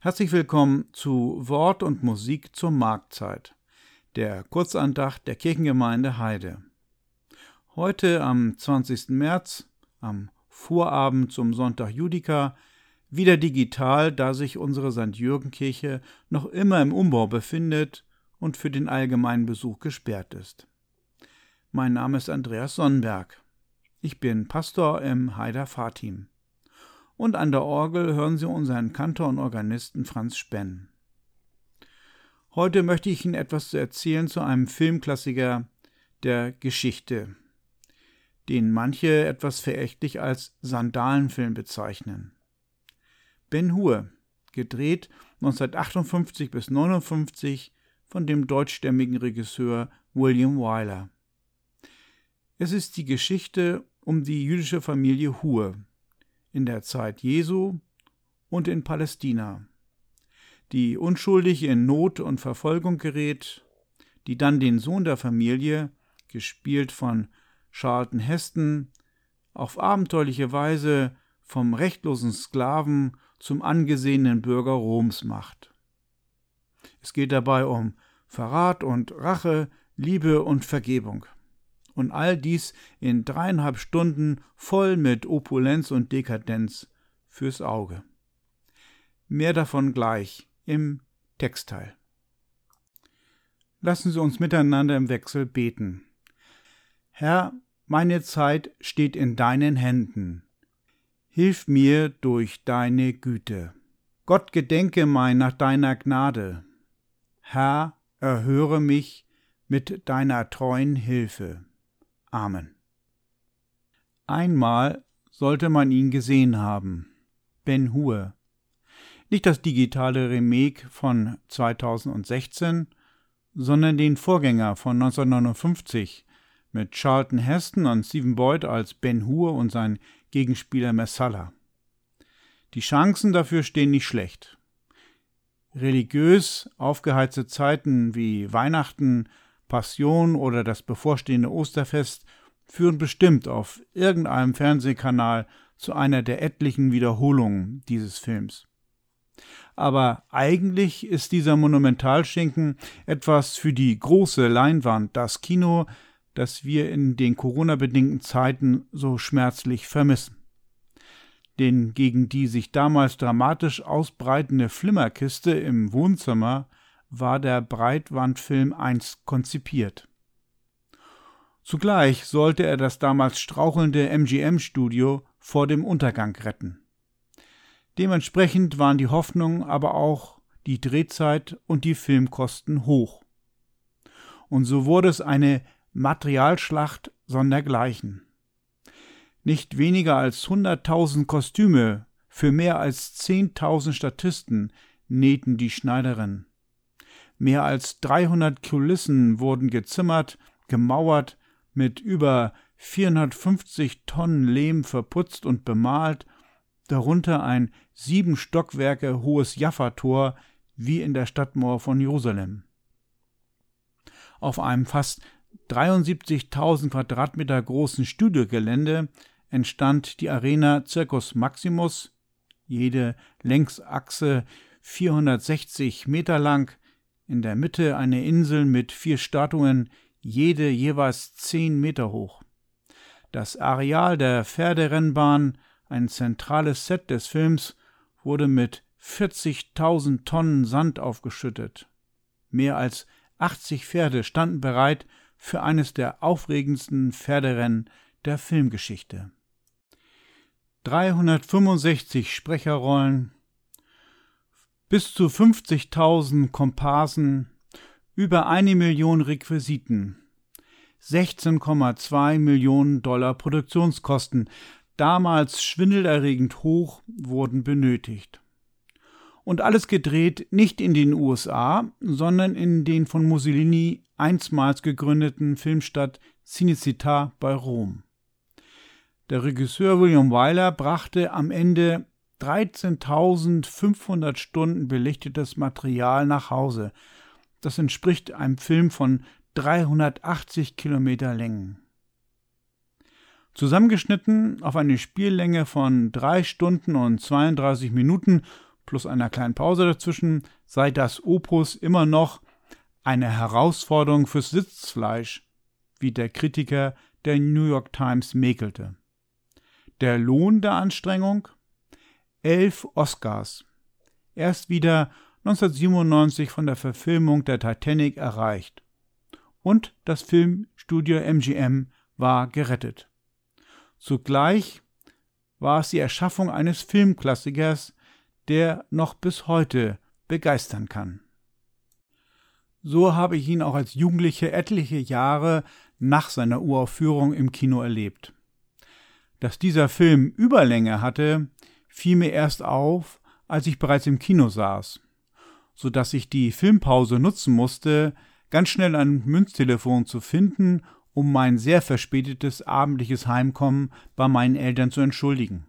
Herzlich willkommen zu Wort und Musik zur Marktzeit, der Kurzandacht der Kirchengemeinde Heide. Heute am 20. März, am Vorabend zum Sonntag Judika, wieder digital, da sich unsere St. Jürgen-Kirche noch immer im Umbau befindet und für den allgemeinen Besuch gesperrt ist. Mein Name ist Andreas Sonnenberg. Ich bin Pastor im Haider Fahrteam und an der Orgel hören Sie unseren Kantor und Organisten Franz Spenn. Heute möchte ich Ihnen etwas erzählen zu einem Filmklassiker der Geschichte, den manche etwas verächtlich als Sandalenfilm bezeichnen. Ben Hur, gedreht 1958 bis 1959 von dem deutschstämmigen Regisseur William Wyler. Es ist die Geschichte um die jüdische Familie Hur, in der Zeit Jesu und in Palästina, die unschuldig in Not und Verfolgung gerät, die dann den Sohn der Familie, gespielt von Charlton Heston, auf abenteuerliche Weise vom rechtlosen Sklaven zum angesehenen Bürger Roms macht. Es geht dabei um Verrat und Rache, Liebe und Vergebung und all dies in dreieinhalb Stunden voll mit Opulenz und Dekadenz fürs Auge. Mehr davon gleich im Textteil. Lassen Sie uns miteinander im Wechsel beten. Herr, meine Zeit steht in deinen Händen. Hilf mir durch deine Güte. Gott gedenke mein nach deiner Gnade. Herr, erhöre mich mit deiner treuen Hilfe. Amen. Einmal sollte man ihn gesehen haben. Ben Hur. Nicht das digitale Remake von 2016, sondern den Vorgänger von 1959 mit Charlton Heston und Stephen Boyd als Ben Hur und sein Gegenspieler Messala. Die Chancen dafür stehen nicht schlecht. Religiös aufgeheizte Zeiten wie Weihnachten Passion oder das bevorstehende Osterfest führen bestimmt auf irgendeinem Fernsehkanal zu einer der etlichen Wiederholungen dieses Films. Aber eigentlich ist dieser Monumentalschinken etwas für die große Leinwand, das Kino, das wir in den Corona-bedingten Zeiten so schmerzlich vermissen. Denn gegen die sich damals dramatisch ausbreitende Flimmerkiste im Wohnzimmer war der Breitwandfilm einst konzipiert. Zugleich sollte er das damals strauchelnde MGM-Studio vor dem Untergang retten. Dementsprechend waren die Hoffnungen, aber auch die Drehzeit und die Filmkosten hoch. Und so wurde es eine Materialschlacht sondergleichen. Nicht weniger als 100.000 Kostüme für mehr als 10.000 Statisten nähten die Schneiderin. Mehr als 300 Kulissen wurden gezimmert, gemauert, mit über 450 Tonnen Lehm verputzt und bemalt, darunter ein sieben Stockwerke hohes Jaffa-Tor wie in der Stadtmauer von Jerusalem. Auf einem fast 73.000 Quadratmeter großen Studiogelände entstand die Arena Circus Maximus, jede Längsachse 460 Meter lang, in der Mitte eine Insel mit vier Statuen, jede jeweils zehn Meter hoch. Das Areal der Pferderennbahn, ein zentrales Set des Films, wurde mit 40.000 Tonnen Sand aufgeschüttet. Mehr als 80 Pferde standen bereit für eines der aufregendsten Pferderennen der Filmgeschichte. 365 Sprecherrollen, bis zu 50.000 Komparsen, über eine Million Requisiten, 16,2 Millionen Dollar Produktionskosten, damals schwindelerregend hoch, wurden benötigt. Und alles gedreht nicht in den USA, sondern in den von Mussolini einstmals gegründeten Filmstadt Cinecittà bei Rom. Der Regisseur William Wyler brachte am Ende 13.500 Stunden belichtetes Material nach Hause. Das entspricht einem Film von 380 Kilometer Längen. Zusammengeschnitten auf eine Spiellänge von 3 Stunden und 32 Minuten plus einer kleinen Pause dazwischen sei das Opus immer noch eine Herausforderung fürs Sitzfleisch, wie der Kritiker der New York Times mäkelte. Der Lohn der Anstrengung? Elf Oscars. Erst wieder 1997 von der Verfilmung der Titanic erreicht. Und das Filmstudio MGM war gerettet. Zugleich war es die Erschaffung eines Filmklassikers, der noch bis heute begeistern kann. So habe ich ihn auch als Jugendliche etliche Jahre nach seiner Uraufführung im Kino erlebt. Dass dieser Film Überlänge hatte, fiel mir erst auf, als ich bereits im Kino saß, so dass ich die Filmpause nutzen musste, ganz schnell ein Münztelefon zu finden, um mein sehr verspätetes abendliches Heimkommen bei meinen Eltern zu entschuldigen.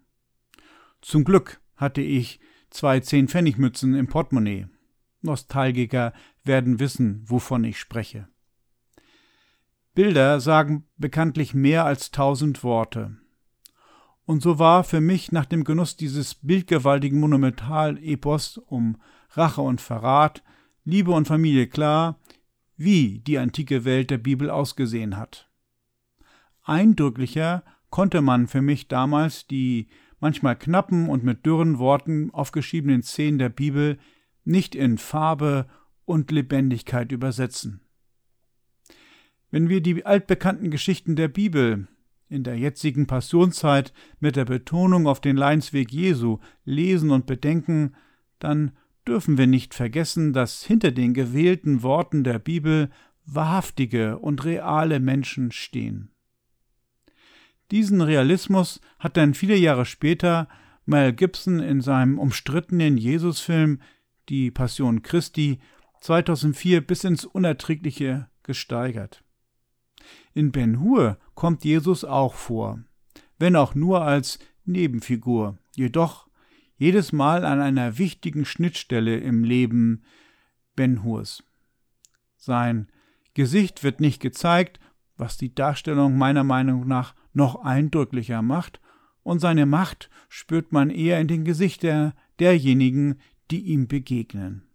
Zum Glück hatte ich zwei Zehn-Pfennig-Mützen im Portemonnaie. Nostalgiker werden wissen, wovon ich spreche. Bilder sagen bekanntlich mehr als tausend Worte. Und so war für mich nach dem Genuss dieses bildgewaltigen Monumental-Epos um Rache und Verrat, Liebe und Familie klar, wie die antike Welt der Bibel ausgesehen hat. Eindrücklicher konnte man für mich damals die manchmal knappen und mit dürren Worten aufgeschriebenen Szenen der Bibel nicht in Farbe und Lebendigkeit übersetzen. Wenn wir die altbekannten Geschichten der Bibel, in der jetzigen Passionszeit mit der Betonung auf den Leidensweg Jesu lesen und bedenken, dann dürfen wir nicht vergessen, dass hinter den gewählten Worten der Bibel wahrhaftige und reale Menschen stehen. Diesen Realismus hat dann viele Jahre später Mel Gibson in seinem umstrittenen Jesusfilm Die Passion Christi 2004 bis ins Unerträgliche gesteigert. In Ben Hur kommt Jesus auch vor, wenn auch nur als Nebenfigur, jedoch jedes Mal an einer wichtigen Schnittstelle im Leben Ben Hurs. Sein Gesicht wird nicht gezeigt, was die Darstellung meiner Meinung nach noch eindrücklicher macht, und seine Macht spürt man eher in den Gesichtern derjenigen, die ihm begegnen.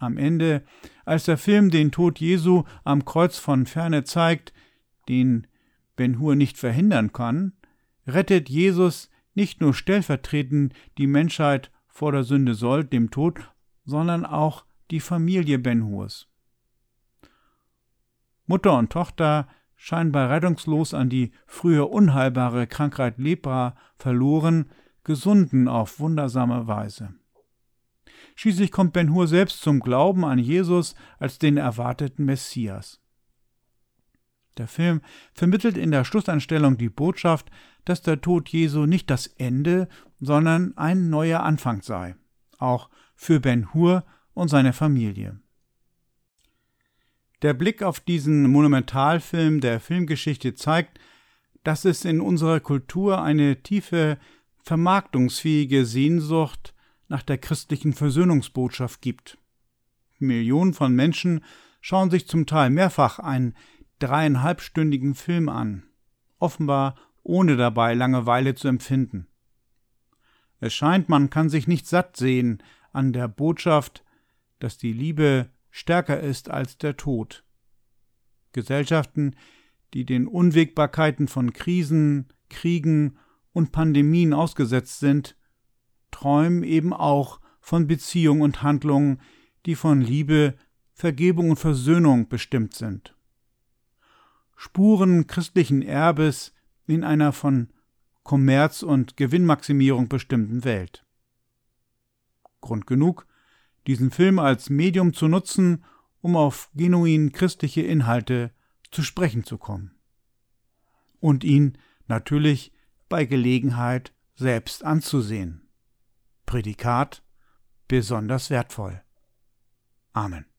Am Ende, als der Film den Tod Jesu am Kreuz von ferne zeigt, den Ben Hur nicht verhindern kann, rettet Jesus nicht nur stellvertretend die Menschheit vor der Sünde Sold, dem Tod, sondern auch die Familie Ben Hurs. Mutter und Tochter, scheinbar rettungslos an die früher unheilbare Krankheit Lepra verloren, gesunden auf wundersame Weise. Schließlich kommt Ben Hur selbst zum Glauben an Jesus als den erwarteten Messias. Der Film vermittelt in der Schlussanstellung die Botschaft, dass der Tod Jesu nicht das Ende, sondern ein neuer Anfang sei, auch für Ben Hur und seine Familie. Der Blick auf diesen Monumentalfilm der Filmgeschichte zeigt, dass es in unserer Kultur eine tiefe, vermarktungsfähige Sehnsucht nach der christlichen Versöhnungsbotschaft gibt. Millionen von Menschen schauen sich zum Teil mehrfach einen dreieinhalbstündigen Film an, offenbar ohne dabei Langeweile zu empfinden. Es scheint, man kann sich nicht satt sehen an der Botschaft, dass die Liebe stärker ist als der Tod. Gesellschaften, die den Unwägbarkeiten von Krisen, Kriegen und Pandemien ausgesetzt sind, träumen eben auch von Beziehung und Handlungen, die von Liebe, Vergebung und Versöhnung bestimmt sind. Spuren christlichen Erbes in einer von Kommerz und Gewinnmaximierung bestimmten Welt. Grund genug, diesen Film als Medium zu nutzen, um auf genuin christliche Inhalte zu sprechen zu kommen. Und ihn natürlich bei Gelegenheit selbst anzusehen. Prädikat besonders wertvoll. Amen.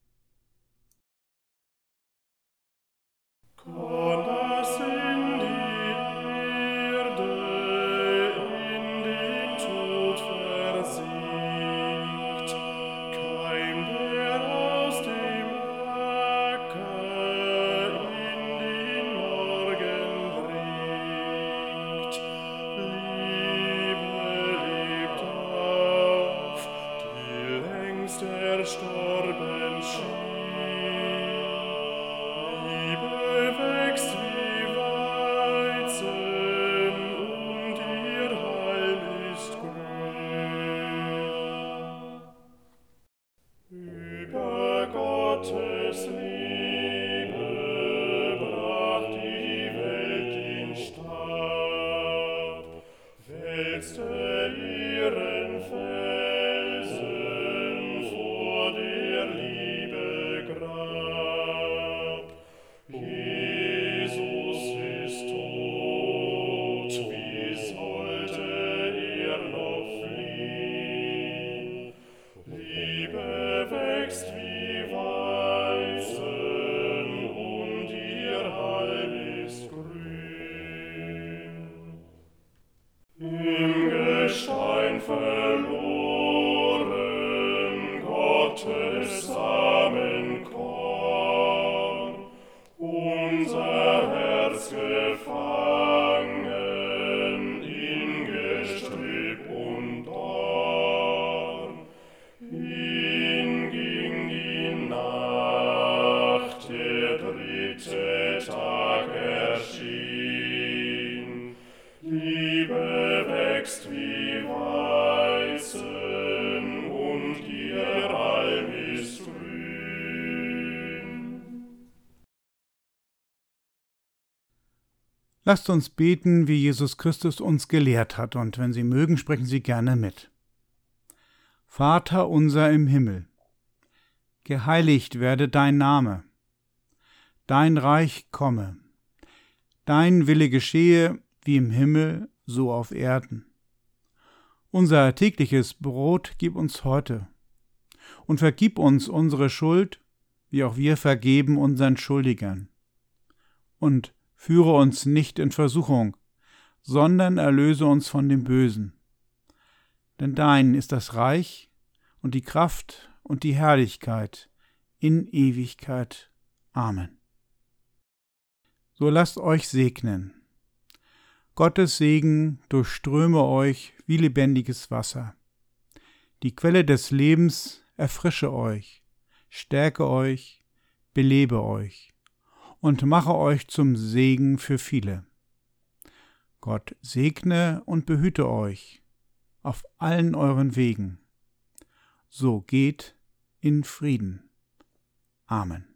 next Lasst uns beten, wie Jesus Christus uns gelehrt hat, und wenn Sie mögen, sprechen Sie gerne mit. Vater unser im Himmel, geheiligt werde dein Name, dein Reich komme, dein Wille geschehe wie im Himmel, so auf Erden. Unser tägliches Brot gib uns heute, und vergib uns unsere Schuld, wie auch wir vergeben unseren Schuldigern. Und führe uns nicht in Versuchung, sondern erlöse uns von dem Bösen. Denn dein ist das Reich und die Kraft und die Herrlichkeit in Ewigkeit. Amen. So lasst euch segnen. Gottes Segen durchströme euch wie lebendiges Wasser. Die Quelle des Lebens erfrische euch, stärke euch, belebe euch und mache euch zum Segen für viele. Gott segne und behüte euch auf allen euren Wegen. So geht in Frieden. Amen.